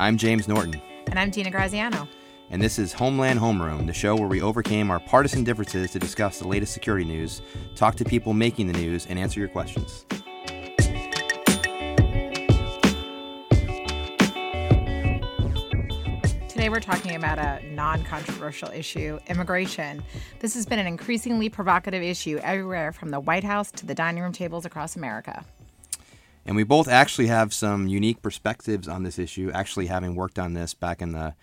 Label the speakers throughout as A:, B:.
A: I'm James Norton.
B: And I'm Dina Graziano.
A: And this is Homeland Homeroom, the show where we overcame our partisan differences to discuss the latest security news, talk to people making the news, and answer your questions.
B: Today we're talking about a non controversial issue immigration. This has been an increasingly provocative issue everywhere from the White House to the dining room tables across America.
A: And we both actually have some unique perspectives on this issue, actually having worked on this back in the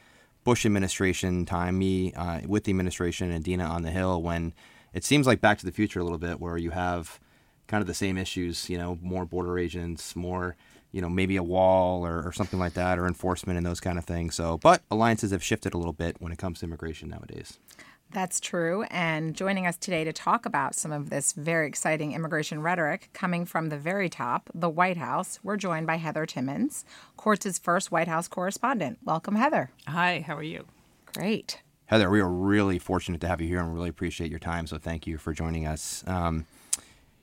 A: Bush administration time, me uh, with the administration and Dina on the Hill, when it seems like Back to the Future a little bit, where you have kind of the same issues, you know, more border agents, more you know, maybe a wall or, or, something like that, or enforcement and those kind of things. So, but alliances have shifted a little bit when it comes to immigration nowadays.
B: That's true. And joining us today to talk about some of this very exciting immigration rhetoric coming from the very top, the White House, we're joined by Heather Timmons, Quartz's first White House correspondent. Welcome, Heather.
C: Hi, how are you?
B: Great.
A: Heather, we are really fortunate to have you here and really appreciate your time. So, thank you for joining us. Um,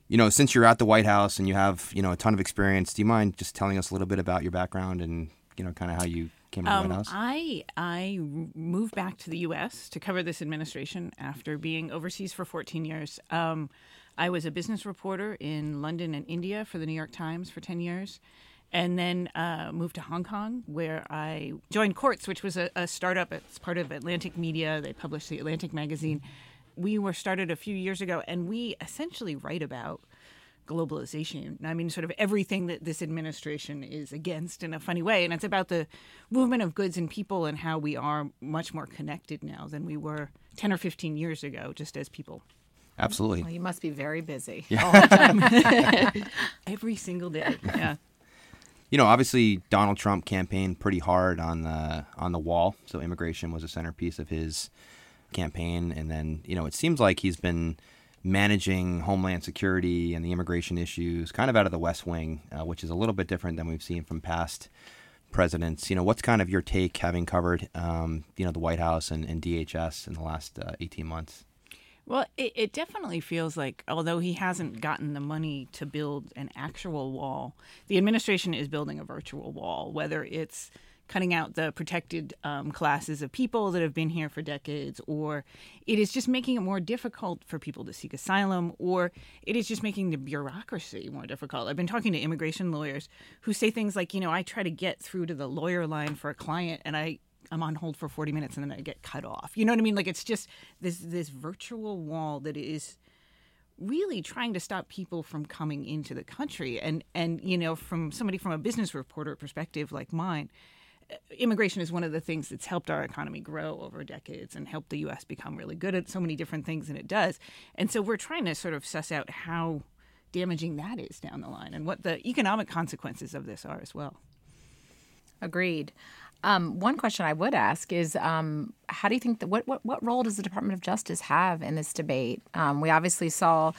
A: you know, since you're at the White House and you have, you know, a ton of experience, do you mind just telling us a little bit about your background and, you know, kind of how you came to the
C: um? I I moved back to the U.S. to cover this administration after being overseas for 14 years. Um, I was a business reporter in London and India for the New York Times for 10 years. And then uh, moved to Hong Kong, where I joined Quartz, which was a, a startup. It's part of Atlantic Media. They published the Atlantic magazine we were started a few years ago, and we essentially write about globalization. I mean, sort of everything that this administration is against in a funny way. And it's about the movement of goods and people and how we are much more connected now than we were 10 or 15 years ago, just as people.
A: Absolutely.
B: Well, you must be very busy.
C: Yeah. Every single day. Yeah.
A: You know, obviously Donald Trump campaigned pretty hard on the on the wall, so immigration was a centerpiece of his campaign. And then, you know, it seems like he's been managing homeland security and the immigration issues kind of out of the West Wing, uh, which is a little bit different than we've seen from past presidents. You know, what's kind of your take having covered, um, you know, the White House and, and DHS in the last uh, 18 months?
C: Well, it, it, definitely feels like, although he hasn't gotten the money to build an actual wall, the administration is building a virtual wall, whether it's cutting out the protected um, classes of people that have been here for decades, or it is just making it more difficult for people to seek asylum, or it is just making the bureaucracy more difficult. I've been talking to immigration lawyers who say things like, you know, I try to get through to the lawyer line for a client and I I'm on hold for 40 minutes and then I get cut off. You know what I mean? Like it's just this this virtual wall that is really trying to stop people from coming into the country and and you know from somebody from a business reporter perspective like mine immigration is one of the things that's helped our economy grow over decades and helped the U.S. become really good at so many different things, and it does. And so we're trying to sort of suss out how damaging that is down the line and what the economic consequences of this are as well.
B: Agreed. Um, one question I would ask is, um, how do you think that what, what what role does the Department of Justice have in this debate? Um, we obviously saw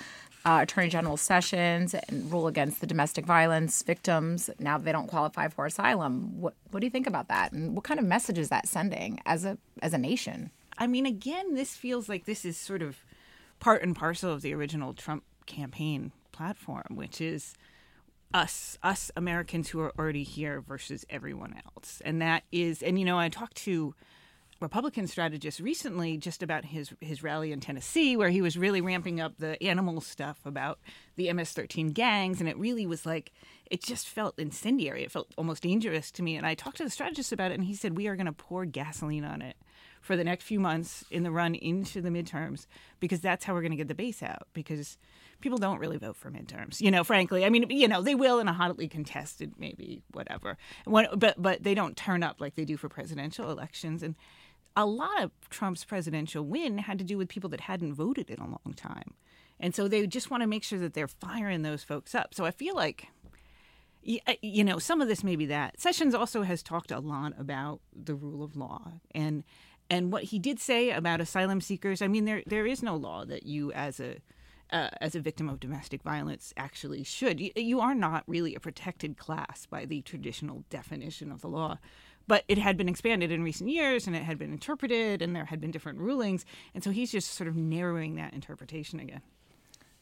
B: uh, Attorney General Sessions and rule against the domestic violence victims. Now they don't qualify for asylum. What what do you think about that? And what kind of message is that sending as a as a nation?
C: I mean, again, this feels like this is sort of part and parcel of the original Trump campaign platform, which is us us Americans who are already here versus everyone else. And that is and you know, I talked to Republican strategist recently just about his his rally in Tennessee, where he was really ramping up the animal stuff about the MS-13 gangs, and it really was like it just felt incendiary. It felt almost dangerous to me. And I talked to the strategist about it, and he said we are going to pour gasoline on it for the next few months in the run into the midterms because that's how we're going to get the base out because people don't really vote for midterms you know frankly i mean you know they will in a hotly contested maybe whatever but but they don't turn up like they do for presidential elections and a lot of Trump's presidential win had to do with people that hadn't voted in a long time. And so they just want to make sure that they're firing those folks up. So I feel like, you know, some of this may be that. Sessions also has talked a lot about the rule of law and and what he did say about asylum seekers. I mean, there there is no law that you as a uh, as a victim of domestic violence actually should. You, you are not really a protected class by the traditional definition of the law but it had been expanded in recent years and it had been interpreted and there had been different rulings and so he's just sort of narrowing that interpretation again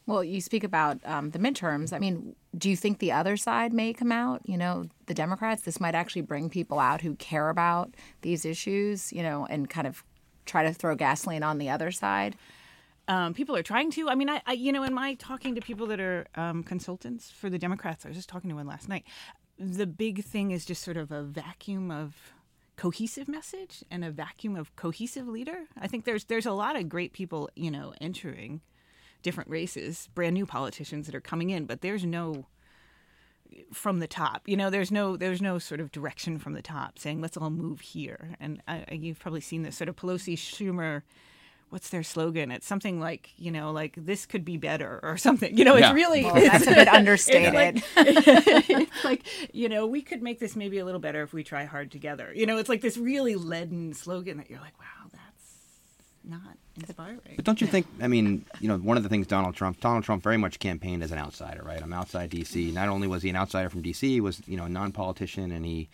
B: Well, you speak about um, the midterms. I mean, do you think the other side may come out? You know, the Democrats. This might actually bring people out who care about these issues. You know, and kind of try to throw gasoline on the other side.
C: Um, people are trying to. I mean, I, I, you know, in my talking to people that are um, consultants for the Democrats, I was just talking to one last night. The big thing is just sort of a vacuum of cohesive message and a vacuum of cohesive leader. I think there's there's a lot of great people, you know, entering different races, brand new politicians that are coming in, but there's no from the top. You know, there's no there's no sort of direction from the top saying let's all move here. And I, you've probably seen this sort of Pelosi Schumer. What's their slogan? It's something like you know, like this could be better or something. You know,
A: Yeah.
C: it's really
B: Well,
C: it's,
B: that's a bit understated.
C: like, it's like you know, we could make this maybe a little better if we try hard together. You know, it's like this really leaden slogan that you're like, wow, that's not inspiring.
A: But don't you think? I mean, you know, one of the things Donald Trump, Donald Trump, very much campaigned as an outsider, right? I'm outside D.C. Not only was he an outsider from D.C., he was you know a non-politician, and he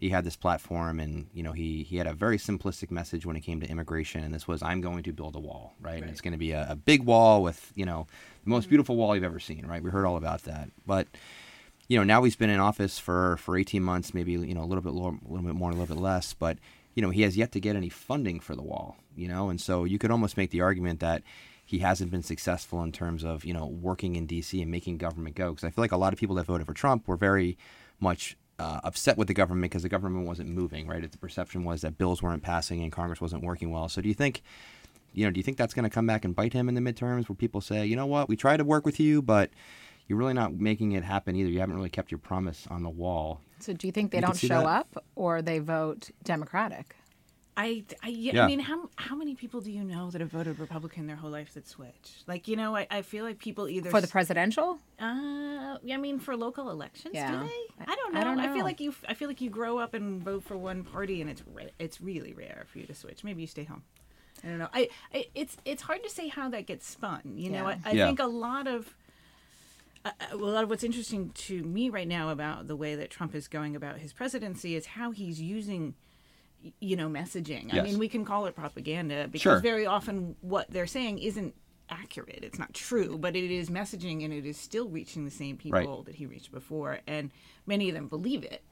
A: he had this platform, and you know he he had a very simplistic message when it came to immigration, and this was I'm going to build a wall, right? And it's going to be a, a big wall with you know the most mm-hmm. beautiful wall you've ever seen, right? We heard all about that, but you know, now he's been in office for, for 18 months, maybe, you know, a little bit lower, a little bit more, a little bit less, but, you know, he has yet to get any funding for the wall, you know, and so you could almost make the argument that he hasn't been successful in terms of, you know, working in D.C. and making government go. Because I feel like a lot of people that voted for Trump were very much uh, upset with the government because the government wasn't moving, right? The perception was that bills weren't passing and Congress wasn't working well. So do you think, you know, do you think that's going to come back and bite him in the midterms where people say, you know what, we tried to work with you, but you're really not making it happen either. You haven't really kept your promise on the wall.
B: So, do you think they
A: You
B: don't show
A: that.
B: up or they vote Democratic?
C: I, I, yeah,
A: Yeah.
C: I mean, how how many people do you know that have voted Republican their whole life that switch? Like, you know, I, I feel like people either
B: For the presidential?
C: Uh, I mean, for local elections,
B: Yeah.
C: do they? I don't know.
B: I don't know.
C: I feel like you. I feel like you grow up and vote for one party, and it's ra- it's really rare for you to switch. Maybe you stay home. I don't know. I, I it's it's hard to say how that gets spun. You know, I, I
A: Yeah.
C: think a lot of. Uh, a lot of what's interesting to me right now about the way that Trump is going about his presidency is how he's using, y- you know, messaging. I mean, we can call it propaganda because
A: Sure.
C: very often what they're saying isn't accurate. It's not true, but it is messaging and it is still reaching the same people
A: Right.
C: that he reached before, and many of them believe it.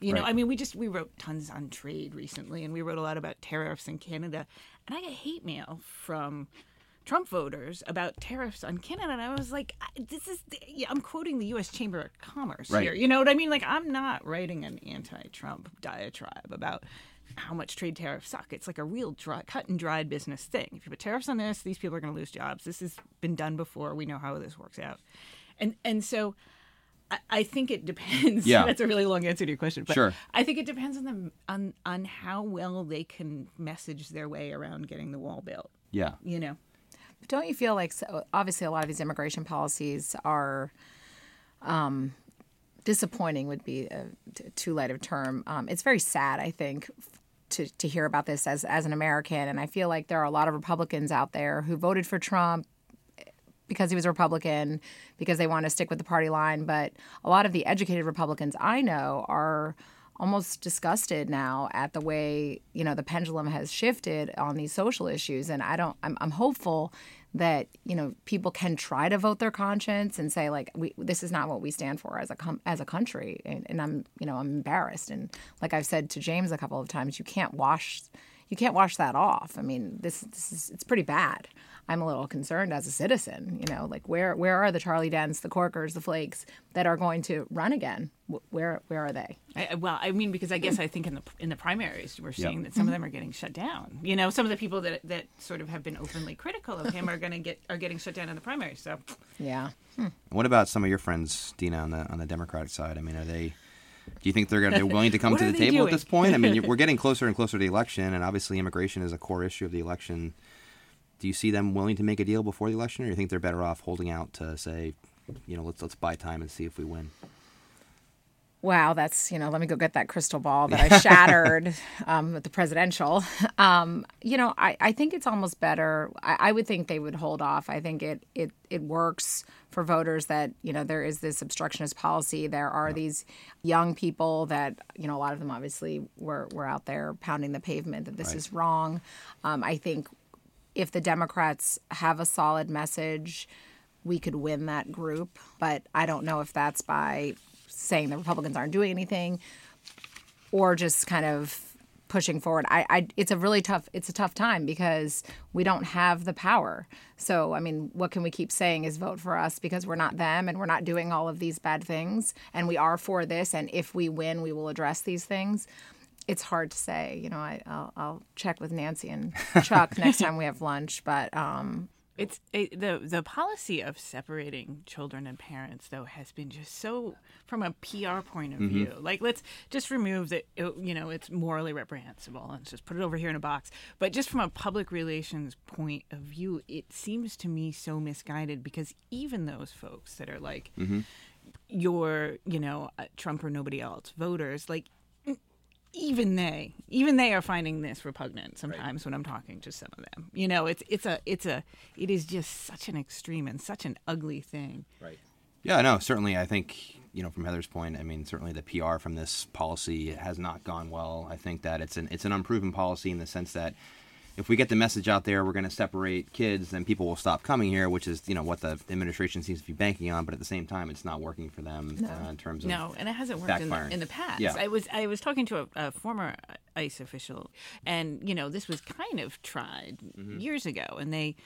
C: You know,
A: Right.
C: I mean, we just we wrote tons on trade recently, and we wrote a lot about tariffs in Canada, and I got hate mail from Trump voters about tariffs on Canada, and I was like, "This is yeah, I'm quoting the U.S. Chamber of Commerce
A: Right.
C: here." You know what I mean? Like, I'm not writing an anti-Trump diatribe about how much trade tariffs suck. It's like a real dry, cut and dried business thing. If you put tariffs on this, these people are going to lose jobs. This has been done before. We know how this works out, and and so. I- I think it depends.
A: Yeah.
C: that's a really long answer to your question. But
A: Sure.
C: I think it depends on them on on how well they can message their way around getting the wall built.
A: Yeah.
C: You know,
B: don't you feel like so, obviously a lot of these immigration policies are um, disappointing? Would be a too light of term. Um, it's very sad, I think, to to hear about this as as an American, and I feel like there are a lot of Republicans out there who voted for Trump because he was a Republican, because they want to stick with the party line. But a lot of the educated Republicans I know are almost disgusted now at the way you know the pendulum has shifted on these social issues. And I don't. I'm, I'm hopeful that you know people can try to vote their conscience and say like we this is not what we stand for as a com- as a country. And, and I'm you know I'm embarrassed. And like I've said to James a couple of times, you can't wash you can't wash that off. I mean, this this is it's pretty bad. I'm a little concerned as a citizen. You know, like where where are the Charlie Dents, the Corkers, the Flakes that are going to run again? Where where are they?
C: I, I- well, I mean, because I guess I think in the in the primaries we're seeing that some of them are getting shut down. You know, some of the people that that sort of have been openly critical of him are going to get are getting shut down in the primaries. So
B: Yeah. Hmm.
A: What about some of your friends, Dina, on the on the Democratic side? I mean, are they? Do you think they're gonna, they're willing to come to the
C: they
A: table at this point? I mean, you- we're getting closer and closer to the election, and obviously, immigration is a core issue of the election. Do you see them willing to make a deal before the election, or do you think they're better off holding out to say, you know, let's let's buy time and see if we win?
B: Wow, that's you know. Let me go get that crystal ball that I shattered um, with the presidential. Um, you know, I, I think it's almost better. I, I would think they would hold off. I think it it it works for voters that you know there is this obstructionist policy. There are these young people that you know a lot of them obviously were were out there pounding the pavement that this
A: Right.
B: is wrong. Um, I think if the Democrats have a solid message we could win that group. But I don't know if that's by saying the Republicans aren't doing anything or just kind of pushing forward. I, I it's a really tough it's a tough time because we don't have the power. So I mean, what can we keep saying is vote for us because we're not them and we're not doing all of these bad things and we are for this and if we win, we will address these things. It's hard to say, you know. I, I'll, I'll check with Nancy and Chuck next time we have lunch, but um,
C: It's it, the the policy of separating children and parents though has been just so from a PR point of view. Like let's just remove that it- you know it's morally reprehensible and just put it over here in a box. But just from a public relations point of view, it seems to me so misguided because even those folks that are like your you know uh, Trump or nobody else voters like even they even they are finding this repugnant sometimes when i'm talking to some of them you know it's it's a it's a it is just such an extreme and such an ugly thing
A: Right. Yeah, no, certainly. I think you know, from Heather's point, I mean, certainly the PR from this policy has not gone well. I think that it's an it's an unproven policy in the sense that if we get the message out there, we're going to separate kids, then people will stop coming here, which is you know what the administration seems to be banking on. But at the same time, it's not working for them uh, in terms of
C: no and it hasn't worked in the, in the past
A: Yeah.
C: i was i was talking to a, a former ice official and you know this was kind of tried
A: Mm-hmm.
C: years ago and they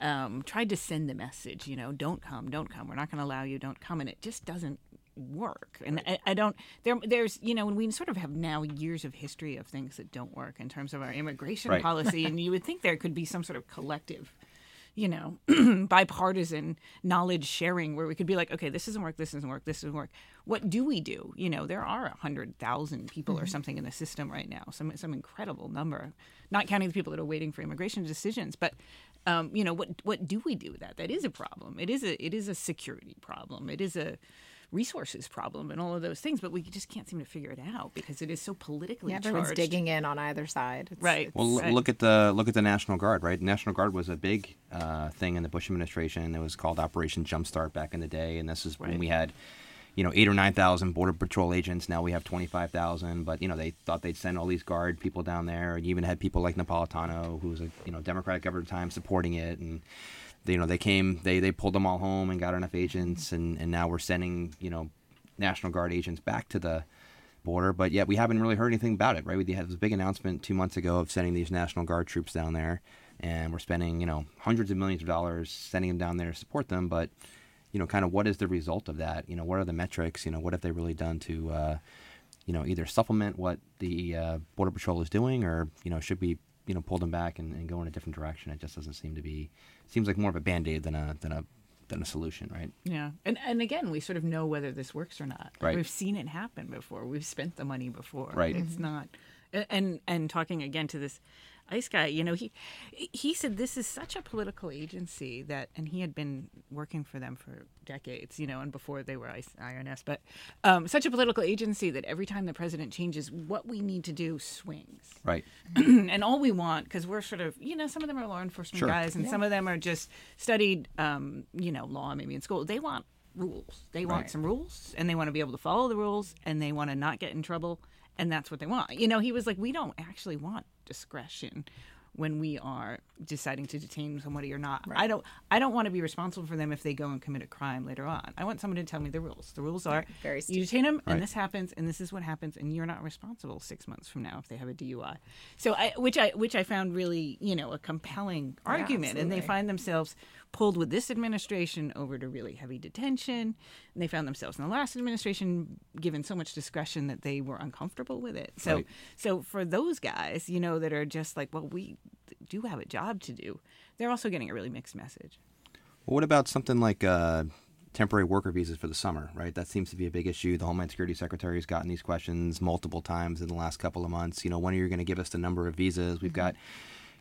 C: um, tried to send the message you know don't come don't come we're not going to allow you don't come and it just doesn't work and I, I don't there there's you know and we sort of have now years of history of things that don't work in terms of our immigration
A: Right.
C: policy and you would think there could be some sort of collective you know, bipartisan knowledge sharing where we could be like, okay, this doesn't work, this doesn't work, this doesn't work. What do we do? You know, there are a hundred thousand people or something in the system right now, some some incredible number, not counting the people that are waiting for immigration decisions. But um, you know, what what do we do with that? That is a problem. It is a it is a security problem. It is a resources problem and all of those things, but we just can't seem to figure it out because it is so politically
B: yeah, everyone's
C: charged.
B: digging in on either side. It's,
C: Right.
A: Well,
C: Right.
A: look at the look at the National Guard, right? National Guard was a big uh, thing in the Bush administration. It was called Operation Jumpstart back in the day, and this is when we had, you know, eight or nine thousand border patrol agents. Now we have twenty five thousand. But you know, they thought they'd send all these guard people down there. and You even had people like Napolitano, who was a you know Democratic governor at the time, supporting it, and they, you know they came, they they pulled them all home and got enough agents, and and now we're sending you know National Guard agents back to the border, but yet we haven't really heard anything about it, right? We had this big announcement two months ago of sending these National Guard troops down there, and we're spending, you know, hundreds of millions of dollars sending them down there to support them, but, you know, kind of what is the result of that? You know, what are the metrics? You know, what have they really done to, uh, you know, either supplement what the uh, Border Patrol is doing, or, you know, should we, you know, pull them back and, and go in a different direction? It just doesn't seem to be, seems like more of a band aid than a, than a, than a solution, right?
C: Yeah, and and again, we sort of know whether this works or not.
A: Right.
C: We've seen it happen before. We've spent the money before.
A: Right.
C: It's mm-hmm. not, and and talking again to this ice guy, you know, he he said this is such a political agency that, and he had been working for them for decades, you know, and before they were ICE, IRNS, but um, such a political agency that every time the president changes, what we need to do swings
A: Right.
C: and all we want because we're sort of you know some of them are law enforcement
A: Sure.
C: guys and some of them are just studied um, you know law maybe in school they want rules they want
A: Right.
C: some rules and they want to be able to follow the rules and they want to not get in trouble and that's what they want you know he was like we don't actually want discretion when we are deciding to detain somebody or not. I don't i don't want to be responsible for them if they go and commit a crime later on. I want someone to tell me the rules. The rules are
B: very
C: you detain them
A: Right.
C: and this happens and this is what happens and you're not responsible six months from now if they have a DUI. So I which I which I found really you know a compelling argument and they find themselves pulled with this administration over to really heavy detention and they found themselves in the last administration given so much discretion that they were uncomfortable with it. So
A: Right.
C: so for those guys you know that are just like well we do have a job to do they're also getting a really mixed message.
A: Well, what about something like uh, temporary worker visas for the summer, right? That seems to be a big issue. The Homeland Security Secretary has gotten these questions multiple times in the last couple of months. You know, when are you going to give us the number of visas? We've got,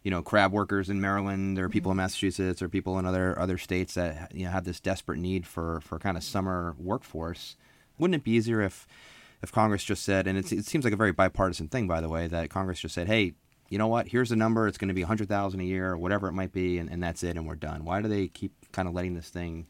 A: you know, crab workers in Maryland, are people in mm-hmm. Massachusetts, or people in other other states that you know have this desperate need for for kind of summer workforce. Wouldn't it be easier if if Congress just said, and it's, it seems like a very bipartisan thing, by the way, that Congress just said, hey, you know what? Here's the number. It's going to be 100,000 a year or whatever it might be, and, and that's it, and we're done. Why do they keep kind of letting this thing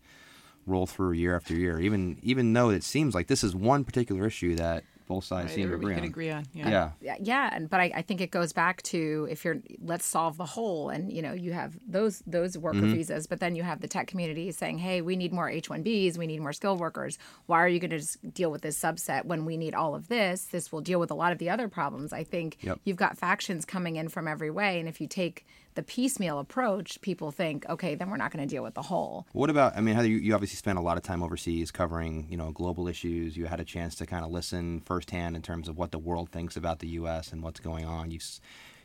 A: roll through year after year, even even though it seems like this is one particular issue that both sides
C: Right,
A: seem to agree
C: could
A: on.
C: agree on. Yeah.
A: Yeah.
B: Yeah, yeah, and but I, I think it goes back to if you're let's solve the whole, and you know you have those those worker
A: Mm-hmm.
B: visas, but then you have the tech community saying, hey, we need more H one Bs, we need more skilled workers. Why are you going to just deal with this subset when we need all of this? This will deal with a lot of the other problems. I think
A: Yep.
B: you've got factions coming in from every way, and if you take the piecemeal approach, people think, okay, then we're not going to deal with the whole.
A: What about? I mean, Heather, you, you obviously spent a lot of time overseas covering, you know, global issues. You had a chance to kind of listen firsthand in terms of what the world thinks about the U.S. and what's going on. You,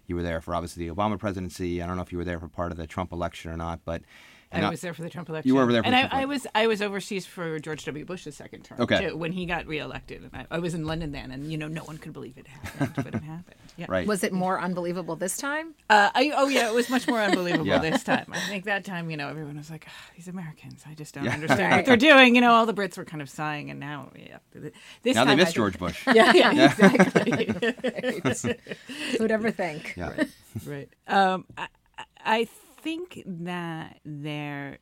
A: you were there for obviously the Obama presidency. I don't know if you were there for part of the Trump election or not, but and
C: I was there for the Trump election.
A: You were there for
C: and
A: the
C: I,
A: Trump
C: I
A: election.
C: was I was overseas for George W. Bush's second term.
A: Okay.
C: too, when he got reelected, and I, I was in London then, and you know no one could believe it happened, but it happened. Yeah.
A: right.
B: Was it more unbelievable this time?
C: Uh, I, oh yeah, it was much more unbelievable
A: Yeah.
C: this time. I think that time, you know, everyone was like, "Ah, "These Americans, I just don't
A: Yeah.
C: understand
B: Right.
C: what they're doing." You know, all the Brits were kind of sighing, and now, yeah, this
A: now
C: time
A: they
C: I
A: miss George Bush.
C: Yeah, yeah, exactly.
B: Who'd ever think?
A: Yeah.
C: right. Um, I, I- I think that there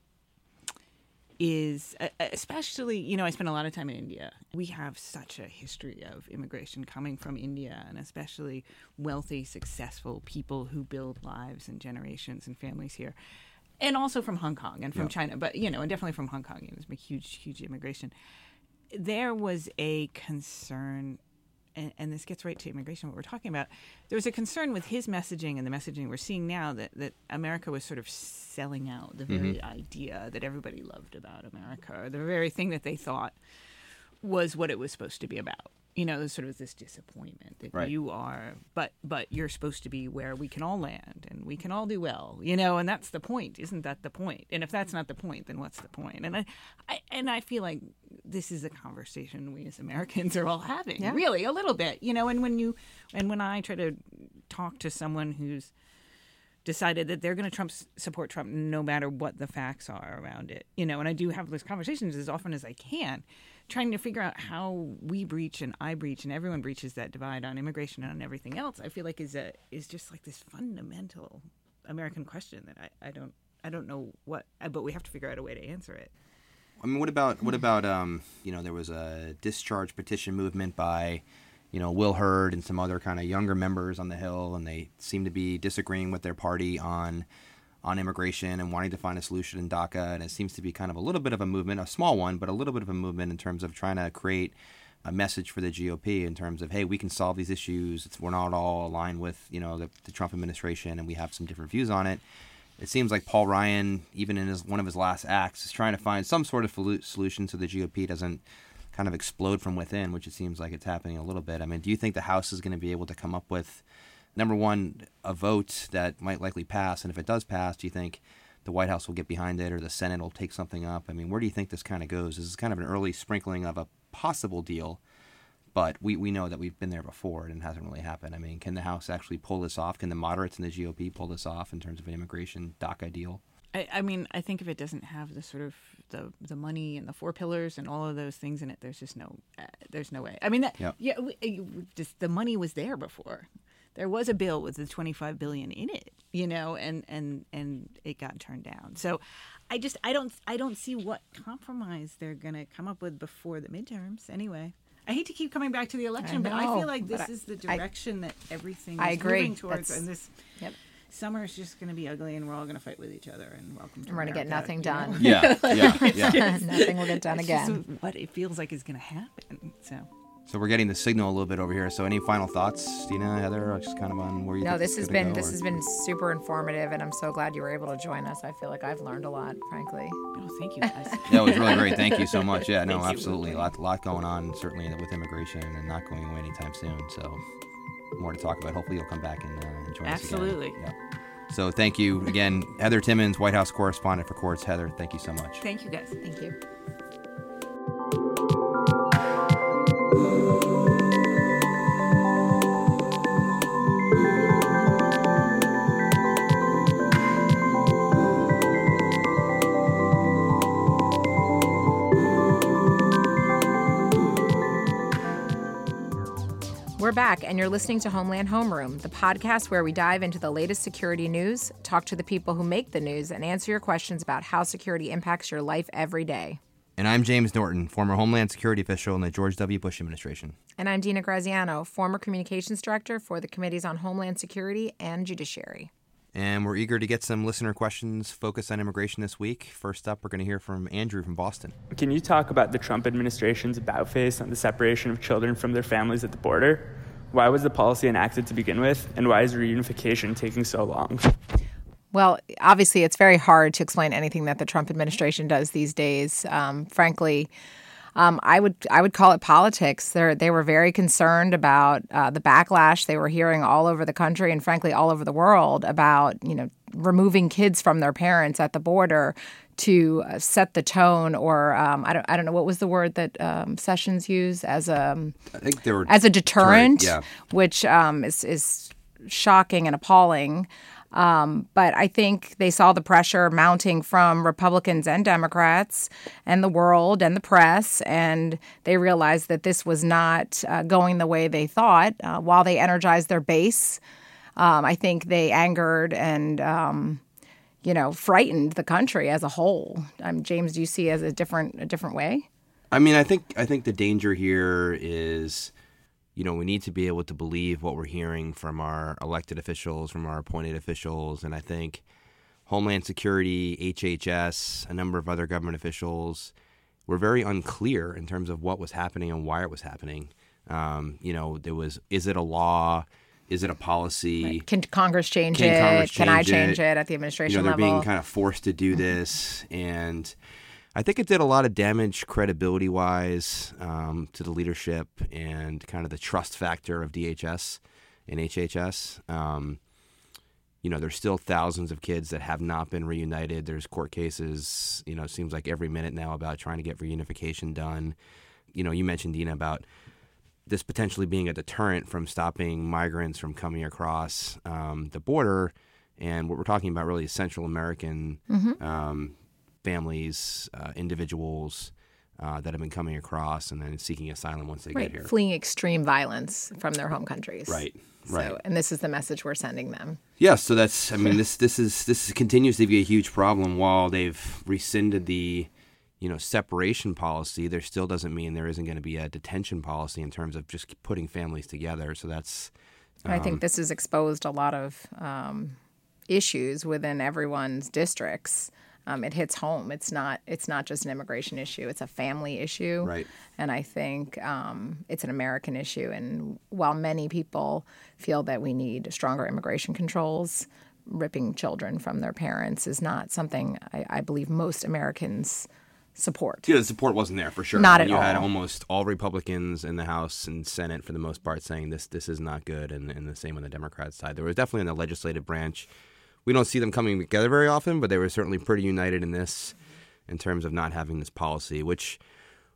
C: is, especially, you know, I spent a lot of time in India. We have such a history of immigration coming from India, and especially wealthy, successful people who build lives and generations and families here. And also from Hong Kong and from
A: Yeah.
C: China, but you know, and definitely from Hong Kong. You know, there's huge, huge immigration. There was a concern and, and this gets right to immigration, what we're talking about. There was a concern with his messaging and the messaging we're seeing now that, that America was sort of selling out the very mm-hmm. idea that everybody loved about America, the very thing that they thought was what it was supposed to be about. You know, there's sort of this disappointment that
A: Right.
C: you are, but but you're supposed to be where we can all land and we can all do well. You know, and that's the point, isn't that the point? And if that's not the point, then what's the point? And I, I and I feel like this is a conversation we as Americans are all having,
B: Yeah.
C: really a little bit. You know, and when you and when I try to talk to someone who's decided that they're going to Trump support Trump no matter what the facts are around it. You know, and I do have those conversations as often as I can, trying to figure out how we breach and I breach and everyone breaches that divide on immigration and on everything else. I feel like is a is just like this fundamental American question that I, I don't I don't know what, but we have to figure out a way to answer it.
A: I mean, what about what about um, you know, there was a discharge petition movement by, you know, Will Hurd and some other kind of younger members on the Hill, and they seem to be disagreeing with their party on on immigration and wanting to find a solution in DACA. And it seems to be kind of a little bit of a movement, a small one, but a little bit of a movement in terms of trying to create a message for the GOP in terms of, hey, we can solve these issues. It's, we're not all aligned with you know the, the Trump administration, and we have some different views on it it seems like Paul Ryan, even in his one of his last acts, is trying to find some sort of solution so the GOP doesn't kind of explode from within, which it seems like it's happening a little bit. I mean, do you think the House is going to be able to come up with number one a vote that might likely pass, and if it does pass, do you think the White House will get behind it or the Senate will take something up? I mean, where do you think this kind of goes? This is kind of an early sprinkling of a possible deal. But we, we know that we've been there before and it hasn't really happened. I mean, can the House actually pull this off? Can the moderates in the GOP pull this off in terms of an immigration DACA deal?
C: I, I mean, I think if it doesn't have the sort of the the money and the four pillars and all of those things in it, there's just no uh, there's no way. I mean, that,
A: Yep.
C: yeah, we, uh, just the money was there before. There was a bill with the 25 billion in it, you know, and and and it got turned down. So, I just I don't I don't see what compromise they're gonna come up with before the midterms. Anyway. I hate to keep coming back to the election, but I feel like this
B: I-
C: is the
B: I-
C: direction that everything
B: I
C: is
B: agree.
C: moving towards,
B: That's-
C: and this
B: Yep.
C: summer is just going to be ugly, and we're all going to fight with each other. And welcome to
B: We're gonna get nothing done.
C: know?
A: Yeah, yeah, yeah.
B: Nothing will get done
C: It's just
B: again.
C: what it feels like is going to happen. So
A: So we're getting the signal a little bit over here. So any final thoughts, Dina, Heather, just kind of on where you
B: No,
A: think
B: this has been
A: go,
B: this
A: or-
B: has been super informative, and I'm so glad you were able to join us. I feel like I've learned a lot, frankly.
C: oh, thank you guys.
A: That was really great. Thank you so much. Yeah, no,
C: Thank
A: absolutely. A lot, lot going on, certainly with immigration and not going away anytime soon. So more to talk about. Hopefully you'll come back and, uh, and join
C: Absolutely.
A: us again. Yeah. So thank you again, Heather Timmons, White House correspondent for Quartz. Heather, thank you so much.
C: thank you guys.
B: Thank you. Back, and you're listening to Homeland Homeroom, the podcast where we dive into the latest security news, talk to the people who make the news, and answer your questions about how security impacts your life every day.
A: And I'm James Norton, former Homeland Security official in the George W. Bush administration.
B: And I'm Dina Graziano, former communications director for the Committees on Homeland Security and Judiciary.
A: And we're eager to get some listener questions focused on immigration this week. First up, we're going to hear from Andrew from Boston.
D: Can you talk about the Trump administration's about face on the separation of children from their families at the border? Why was the policy enacted to begin with, and why is reunification taking so long?
B: Well, obviously, it's very hard to explain anything that the Trump administration does these days. Um, frankly, um, I would I would call it politics. They they were very concerned about uh, the backlash they were hearing all over the country and frankly all over the world about you know removing kids from their parents at the border to uh, set the tone or um, I don't I don't know what was the word that um, Sessions used as a
A: I think they were
B: as a deterrent,
A: yeah.
B: which um, is is shocking and appalling. Um, but I think they saw the pressure mounting from Republicans and Democrats and the world and the press, and they realized that this was not uh, going the way they thought. Uh, while they energized their base, um, I think they angered and um, you know frightened the country as a whole. Um, James, do you see as a different a different way?
A: I mean, I think I think the danger here is you know, we need to be able to believe what we're hearing from our elected officials, from our appointed officials. And I think Homeland Security, HHS, a number of other government officials were very unclear in terms of what was happening and why it was happening. Um, you know, there was is it a law? Is it a policy?
B: Right. Can Congress change
A: Can
B: it?
A: Congress
B: Can I
A: change
B: change
A: it?
B: it, at the administration
A: you know, they're
B: level?
A: being kind of forced to do this. And I think it did a lot of damage credibility wise um, to the leadership and kind of the trust factor of DHS and HHS. Um, you know, there's still thousands of kids that have not been reunited. There's court cases, you know, it seems like every minute now about trying to get reunification done. You know, you mentioned, Dina, about this potentially being a deterrent from stopping migrants from coming across um, the border. And what we're talking about really is Central American um, families, uh, individuals uh, that have been coming across and then seeking asylum once they
B: right,
A: get here.
B: fleeing extreme violence from their home countries.
A: Right,
B: So,
A: right.
B: and this is the message we're sending them.
A: Yeah, so that's I mean this this is this continues to be a huge problem while they've rescinded the you know separation policy there still doesn't mean there isn't going to be a detention policy in terms of just putting families together so that's
B: And I
A: Um,
B: think this has exposed a lot of um, issues within everyone's districts. Um, it hits home. It's not. It's not just an immigration issue. It's a family issue.
A: Right.
B: And I think um, it's an American issue. And while many people feel that we need stronger immigration controls, ripping children from their parents is not something I, I believe most Americans support.
A: yeah the support wasn't there for sure.
B: Not at
A: you had almost all Republicans in the House and Senate for the most part saying this this is not good and, and the same on the Democrat side. There was definitely in the legislative branch we don't see them coming together very often but they were certainly pretty united in this in terms of not having this policy which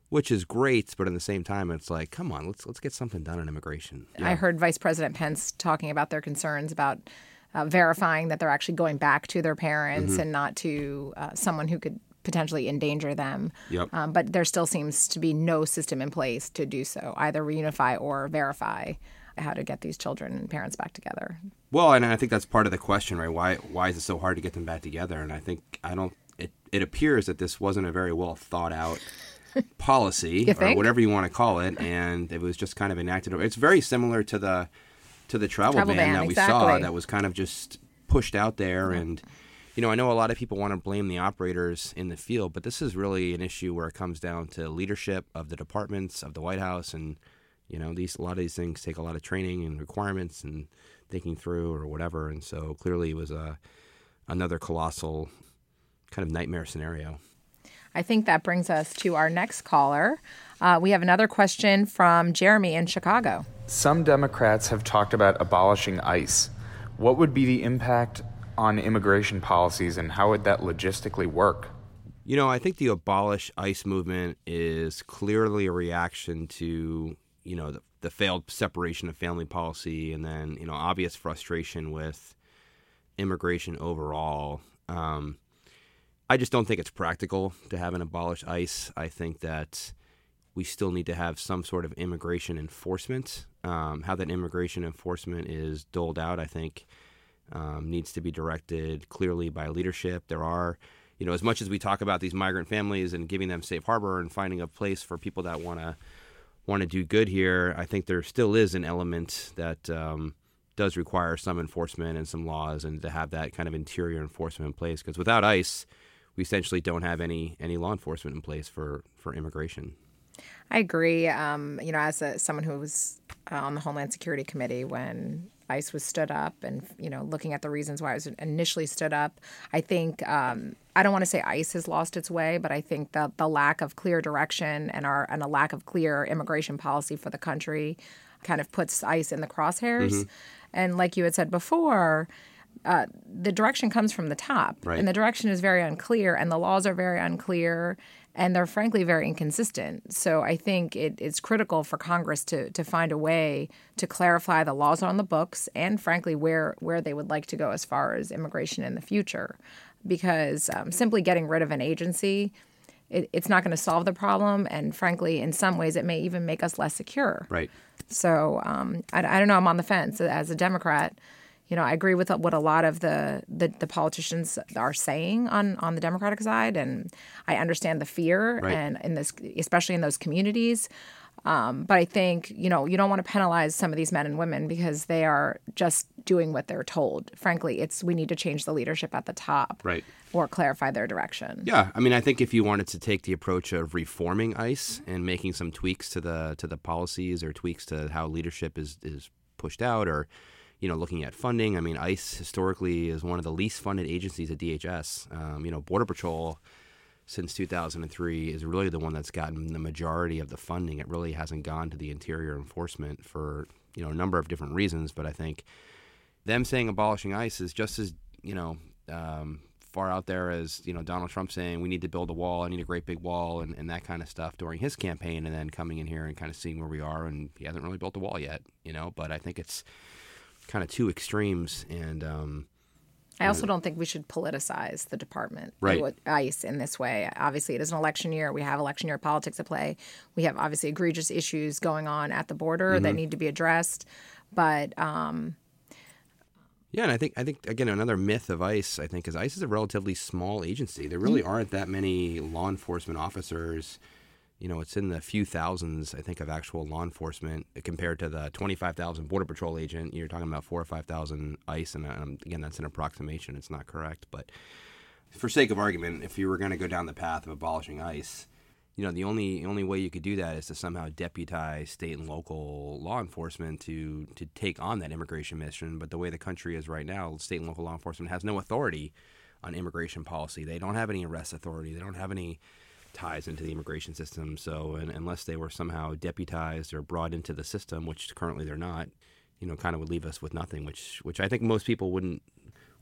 A: which is great but at the same time it's like come on let's let's get something done on immigration.
B: I heard Vice President Pence talking about their concerns about uh, verifying that they're actually going back to their parents
A: Mm-hmm.
B: and not to uh, someone who could potentially endanger them.
A: Yep.
B: Um, but there still seems to be no system in place to do so, either reunify or verify how to get these children and parents back together.
A: Well, and I think that's part of the question, right? Why why is it so hard to get them back together? And I think I don't. It, it appears that this wasn't a very well thought out policy or whatever you want to call it, and it was just kind of enacted. It's very similar to the to the travel,
B: Travel
A: ban,
B: ban,
A: that we saw that was kind of just pushed out there and. You know, I know a lot of people want to blame the operators in the field, but this is really an issue where it comes down to leadership of the departments of the White House, and you know, these a lot of these things take a lot of training and requirements and thinking through or whatever. And so clearly, it was a another colossal kind of nightmare scenario.
B: I think that brings us to our next caller. Uh, we have another question from Jeremy in Chicago.
E: Some Democrats have talked about abolishing ICE. What would be the impact on immigration policies and how would that logistically work?
A: You know, I think the abolish ICE movement is clearly a reaction to, you know, the, the failed separation of family policy and then, you know, obvious frustration with immigration overall. Um, I just don't think it's practical to have an abolish ICE. I think that we still need to have some sort of immigration enforcement. Um, how that immigration enforcement is doled out, I think, um, needs to be directed clearly by leadership. There are, you know, as much as we talk about these migrant families and giving them safe harbor and finding a place for people that want to want to do good here, I think there still is an element that um, does require some enforcement and some laws, and to have that kind of interior enforcement in place. Because without ICE, we essentially don't have any any law enforcement in place for for immigration.
B: I agree. Um, you know, as a, someone who was uh, on the Homeland Security Committee when ICE was stood up, and you know, looking at the reasons why it was initially stood up, I think um, I don't want to say ICE has lost its way, but I think the the lack of clear direction and our and a lack of clear immigration policy for the country kind of puts ICE in the crosshairs. Mm-hmm. And like you had said before, uh, the direction comes from the top,
A: right.
B: and the direction is very unclear, and the laws are very unclear, and they're frankly very inconsistent. So I think it, it's critical for Congress to to find a way to clarify the laws on the books, and frankly where where they would like to go as far as immigration in the future, because um, simply getting rid of an agency. It, it's not going to solve the problem, and frankly, in some ways, it may even make us less secure.
A: Right.
B: So um, I, I don't know. I'm on the fence as a Democrat you know, I agree with what a lot of the, the, the, politicians are saying on, on the Democratic side, and I understand the fear
A: right.
B: and in this, especially in those communities. Um, but I think you know you don't want to penalize some of these men and women because they are just doing what they're told. Frankly, it's we need to change the leadership at the top,
A: right,
B: or clarify their direction.
A: Yeah, I mean, I think if you wanted to take the approach of reforming ICE and making some tweaks to the to the policies or tweaks to how leadership is is pushed out or you know, looking at funding. I mean, ICE historically is one of the least funded agencies at DHS. Um, you know, Border Patrol since 2003 is really the one that's gotten the majority of the funding. It really hasn't gone to the interior enforcement for you know a number of different reasons. But I think them saying abolishing ICE is just as you know um, far out there as you know Donald Trump saying we need to build a wall, I need a great big wall, and, and that kind of stuff during his campaign, and then coming in here and kind of seeing where we are, and he hasn't really built a wall yet, you know. But I think it's kind of two extremes. And um,
B: I also don't think we should politicize the department,
A: right.
B: ICE, in this way. Obviously, it is an election year. We have election year politics at play. We have obviously egregious issues going on at the border mm-hmm. that need to be addressed. But um,
A: yeah, and I think I think again another myth of ICE I think is ICE is a relatively small agency. There really mm-hmm. aren't that many law enforcement officers you know, it's in the few thousands, I think, of actual law enforcement compared to the 25,000 Border Patrol agent. You're talking about four or 5,000 ICE, and um, again, that's an approximation. It's not correct. But for sake of argument, if you were going to go down the path of abolishing ICE, you know, the only only way you could do that is to somehow deputize state and local law enforcement to to take on that immigration mission. But the way the country is right now, state and local law enforcement has no authority on immigration policy. They don't have any arrest authority. They don't have any ties into the immigration system. So, and, unless they were somehow deputized or brought into the system, which currently they're not, you know, kind of would leave us with nothing. Which, which I think most people wouldn't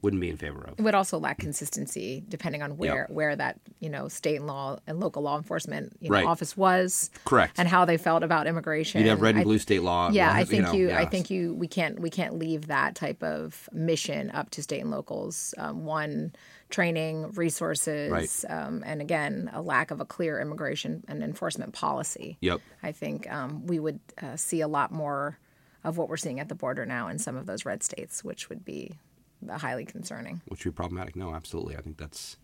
A: wouldn't be in favor of.
B: It would also lack consistency depending on where yep. where that you know state and law and local law enforcement you know,
A: right.
B: office was
A: correct
B: and how they felt about immigration.
A: You'd have red and blue state law.
B: Yeah, I think
A: you. Know,
B: you
A: yeah.
B: I think you we can't we can't leave that type of mission up to state and locals. Um, one training, resources,
A: right.
B: um, and again, a lack of a clear immigration and enforcement policy.
A: Yep.
B: I think um, we would uh, see a lot more of what we're seeing at the border now in some of those red states, which would be highly concerning.
A: Which would be problematic. No, absolutely. I think that's.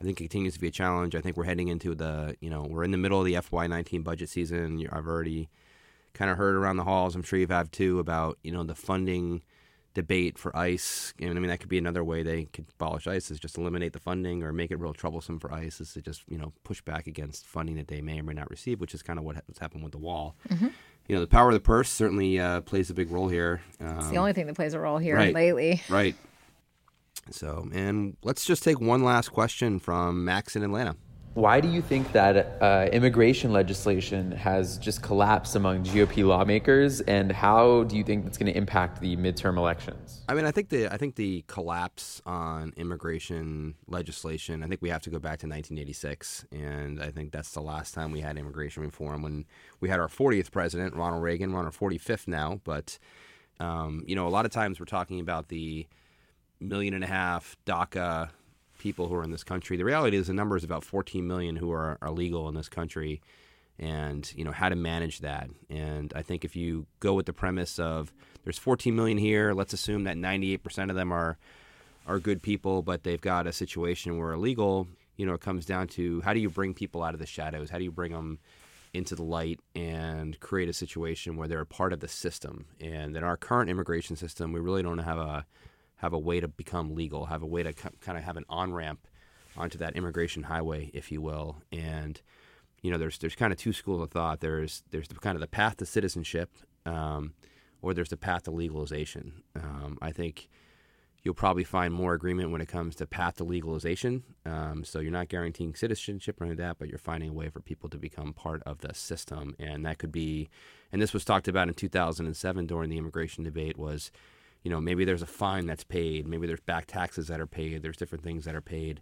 A: I think it continues to be a challenge. I think we're heading into the, you know, we're in the middle of the FY19 budget season. I've already kind of heard around the halls. I'm sure you have too about, you know, the funding debate for ICE. And I mean, that could be another way they could abolish ICE is just eliminate the funding or make it real troublesome for ICE is to just, you know, push back against funding that they may or may not receive, which is kind of what, what's happened with the wall.
B: Mm-hmm.
A: You know, the power of the purse certainly uh, plays a big role here.
B: Um, it's the only thing that plays a role here
A: right,
B: lately.
A: Right. So, and let's just take one last question from Max in Atlanta.
F: Why do you think that uh, immigration legislation has just collapsed among GOP lawmakers, and how do you think that's going to impact the midterm elections?
A: I mean, I think the I think the collapse on immigration legislation. I think we have to go back to 1986, and I think that's the last time we had immigration reform when we had our 40th president, Ronald Reagan. We're on our 45th now, but um, you know, a lot of times we're talking about the million and a half DACA people who are in this country. The reality is the number is about 14 million who are, are legal in this country and you know how to manage that and i think if you go with the premise of there's 14 million here let's assume that 98% of them are are good people but they've got a situation where illegal you know, it comes down to how do you bring people out of the shadows? How do you bring them into the light and create a situation where they're a part of the system? And in our current immigration system, we really don't have a have a way to become legal, have a way to kind of have an on ramp onto that immigration highway, if you will. And you know, there's there's kind of two schools of thought. There's there's the, kind of the path to citizenship, um, or there's the path to legalization. Um, I think you'll probably find more agreement when it comes to path to legalization. Um, so you're not guaranteeing citizenship or any of that, but you're finding a way for people to become part of the system, and that could be. And this was talked about in 2007 during the immigration debate. Was you know maybe there's a fine that's paid, maybe there's back taxes that are paid, there's different things that are paid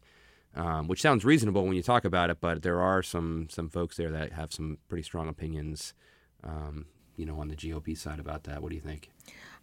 A: um, which sounds reasonable when you talk about it, but there are some some folks there that have some pretty strong opinions, um, you know, on the GOP side about that. What do you think?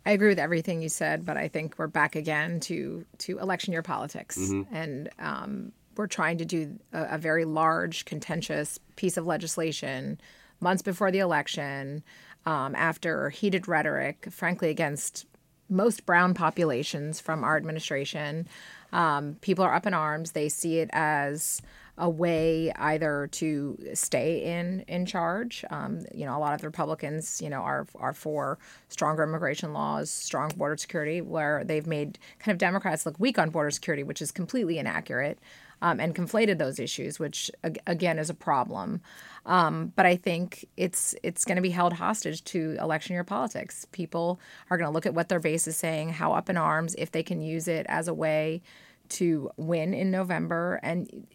B: I agree with everything you said, but I think we're back again to to election year politics, mm-hmm. and um, we're trying to do a, a very large, contentious piece of legislation months before the election, um, after heated rhetoric, frankly, against most brown populations from our administration. Um, people are up in arms. They see it as a way either to stay in in charge. Um, you know, a lot of the Republicans, you know, are are for stronger immigration laws, strong border security, where they've made kind of Democrats look weak on border security, which is completely inaccurate, um, and conflated those issues, which again is a problem. Um, but I think it's it's going to be held hostage to election year politics. People are going to look at what their base is saying, how up in arms, if they can use it as a way to win in November, and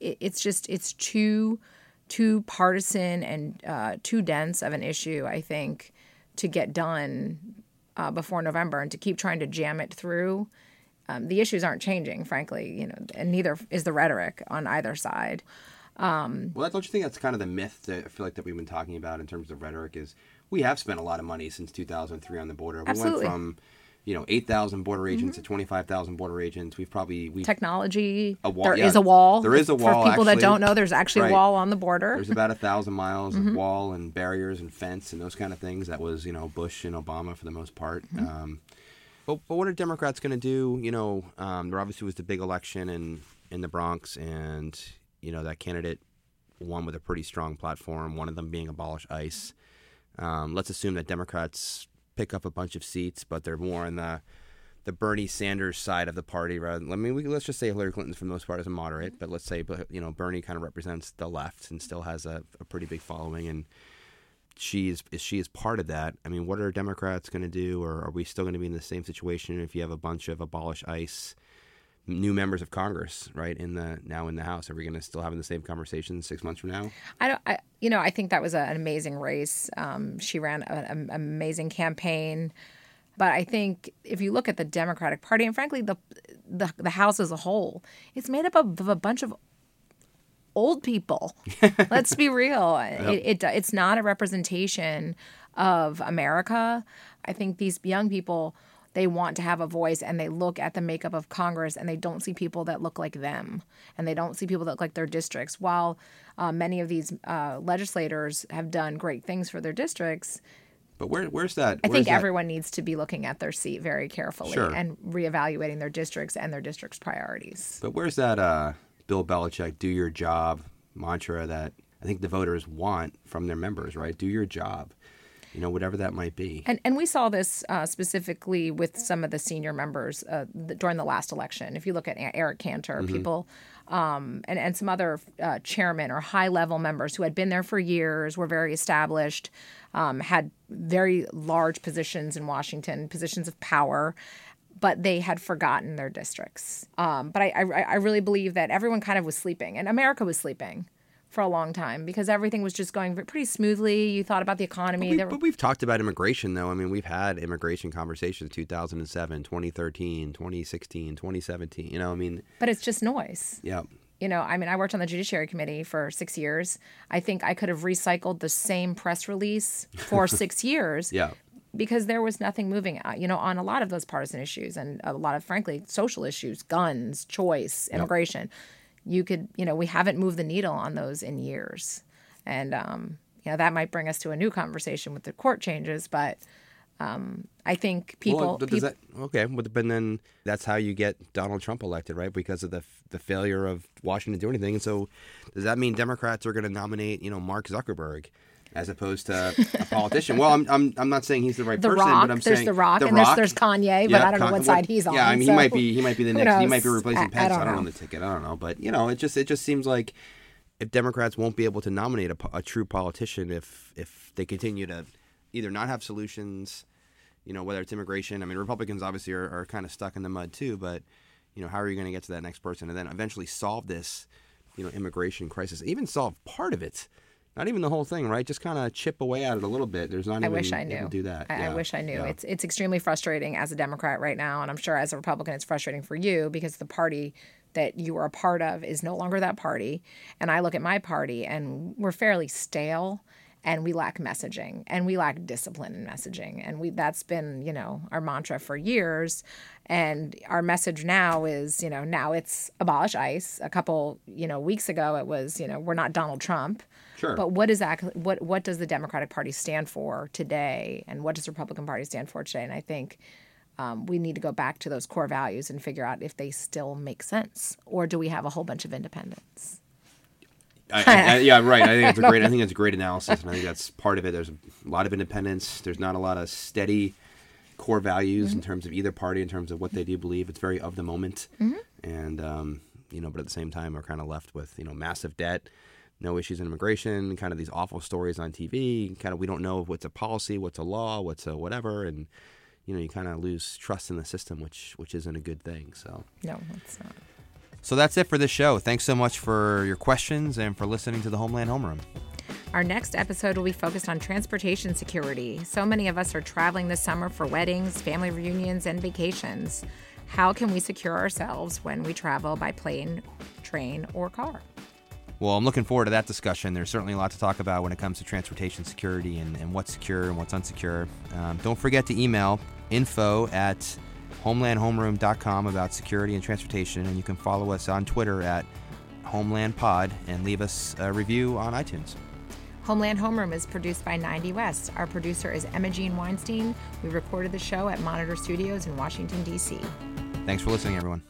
B: it, it's just it's too too partisan and uh, too dense of an issue. I think to get done uh, before November and to keep trying to jam it through. Um, the issues aren't changing, frankly, you know, and neither is the rhetoric on either side.
A: Um, well, don't you think that's kind of the myth that I feel like that we've been talking about in terms of rhetoric? Is we have spent a lot of money since 2003 on the border. We
B: absolutely.
A: went from you know, 8,000 border agents mm-hmm. to 25,000 border agents. We've probably we
B: technology. A wall. There yeah, is a wall.
A: There is a wall.
B: For people
A: actually.
B: that don't know, there's actually right. a wall on the border.
A: There's about a thousand miles mm-hmm. of wall and barriers and fence and those kind of things. That was you know Bush and Obama for the most part. Mm-hmm. Um, but, but what are Democrats going to do? You know, um, there obviously was the big election in in the Bronx, and you know that candidate won with a pretty strong platform. One of them being abolish ICE. Um, let's assume that Democrats pick up a bunch of seats, but they're more in the the Bernie Sanders side of the party rather than, I mean, we, let's just say Hillary Clinton's for the most part is a moderate, but let's say, you know, Bernie kind of represents the left and still has a, a pretty big following. And she is, is she is part of that. I mean, what are Democrats going to do? Or are we still going to be in the same situation if you have a bunch of abolish ICE new members of Congress, right? In the now in the House, are we going to still having the same conversation six months from now?
B: I don't. I, you know, I think that was an amazing race. Um, she ran an amazing campaign. But I think if you look at the Democratic Party and frankly the the, the House as a whole, it's made up of, of a bunch of old people. Let's be real. Yep. It, it it's not a representation of America. I think these young people they want to have a voice and they look at the makeup of Congress and they don't see people that look like them and they don't see people that look like their districts. While uh, many of these uh, legislators have done great things for their districts,
A: but where, where's that?
B: I think everyone needs to be looking at their seat very carefully
A: sure.
B: and reevaluating their districts and their district's priorities.
A: But where's that uh, Bill Belichick do your job mantra that I think the voters want from their members, right? Do your job. You know, whatever that might be.
B: And, and we saw this uh, specifically with some of the senior members uh, the, during the last election. If you look at Eric Cantor, mm-hmm. people um, and, and some other uh, chairmen or high level members who had been there for years, were very established, um, had very large positions in Washington, positions of power. But they had forgotten their districts. Um, but I, I, I really believe that everyone kind of was sleeping, and America was sleeping for a long time because everything was just going pretty smoothly. You thought about the economy.
A: But, we, we've talked about immigration, though. I mean, we've had immigration conversations 2007, 2013, 2016, 2017. You know, I mean.
B: But it's just noise.
A: Yeah.
B: You know, I mean, I worked on the Judiciary Committee for six years. I think I could have recycled the same press release for six years.
A: Yeah
B: because there was nothing moving uh, you know on a lot of those partisan issues and a lot of frankly social issues guns choice immigration yep you could, you know, we haven't moved the needle on those in years. And, um, you know, that might bring us to a new conversation with the court changes, but Um, I think people.
A: Well, does that, okay, but but then that's how you get Donald Trump elected, right? Because of the the failure of Washington to do anything. And so, does that mean Democrats are going to nominate, you know, Mark Zuckerberg as opposed to a politician? well, I'm, I'm I'm not saying he's the right
B: the
A: person,
B: Rock.
A: but I'm
B: there's
A: saying
B: The Rock,
A: the
B: and
A: Rock.
B: there's, there's Kanye, but
A: Yeah,
B: I don't know
A: Con-
B: what side he's on.
A: Yeah, I mean,
B: so
A: he might be he might be the next. He might be replacing
B: I- I
A: Pence. I
B: don't
A: don't,
B: know.
A: know the ticket. I don't know, but you know, it just it just seems like if Democrats won't be able to nominate a, a true politician if if they continue to either not have solutions, you know, whether it's immigration. I mean, Republicans obviously are, are kind of stuck in the mud too, but you know, how are you going to get to that next person and then eventually solve this, you know, immigration crisis? Even solve part of it. Not even the whole thing, right? Just kind of chip away at it a little bit. There's not
B: I
A: even
B: wish I knew.
A: do that.
B: I, I wish I knew.
A: yeah.
B: It's it's extremely frustrating as a Democrat right now, and I'm sure as a Republican, it's frustrating for you because the party that you are a part of is no longer that party. And I look at my party, and we're fairly stale, and we lack messaging, and we lack discipline in messaging, and we that's been you know our mantra for years. And our message now is, you know, now it's abolish ICE. A couple, you know, weeks ago, it was, you know, we're not Donald Trump.
A: Sure.
B: But what is what what does the Democratic Party stand for today, and what does the Republican Party stand for today? And I think um, we need to go back to those core values and figure out if they still make sense, or do we have a whole bunch of independents?
A: I, I, I- yeah, right. I think it's a great. I think it's a great analysis, and I think that's part of it. There's a lot of independence. There's not a lot of steady core values in terms of either party, in terms of what they do believe. It's very of the moment, and um, you know, but at the same time, we're kind of left with you know massive debt, no issues in immigration, kind of these awful stories on TV. Kind of we don't know what's a policy, what's a law, what's a whatever, and you know, you kind of lose trust in the system, which which isn't a good thing. So.
B: No, it's not.
A: So that's it for this show. Thanks so much for your questions and for listening to the Homeland Homeroom.
B: Our next episode will be focused on transportation security. So many of us are traveling this summer for weddings, family reunions, and vacations. How can we secure ourselves when we travel by plane, train, or car?
A: Well, I'm looking forward to that discussion. There's certainly a lot to talk about when it comes to transportation security and, and what's secure and what's unsecure. Um, don't forget to email info at homelandhomeroom.com about security and transportation, and you can follow us on Twitter at homelandpod and leave us a review on iTunes.
B: Homeland Homeroom is produced by 90 West. Our producer is Emma Jean Weinstein. We recorded the show at Monitor Studios in Washington, D.C.
A: Thanks for listening, everyone.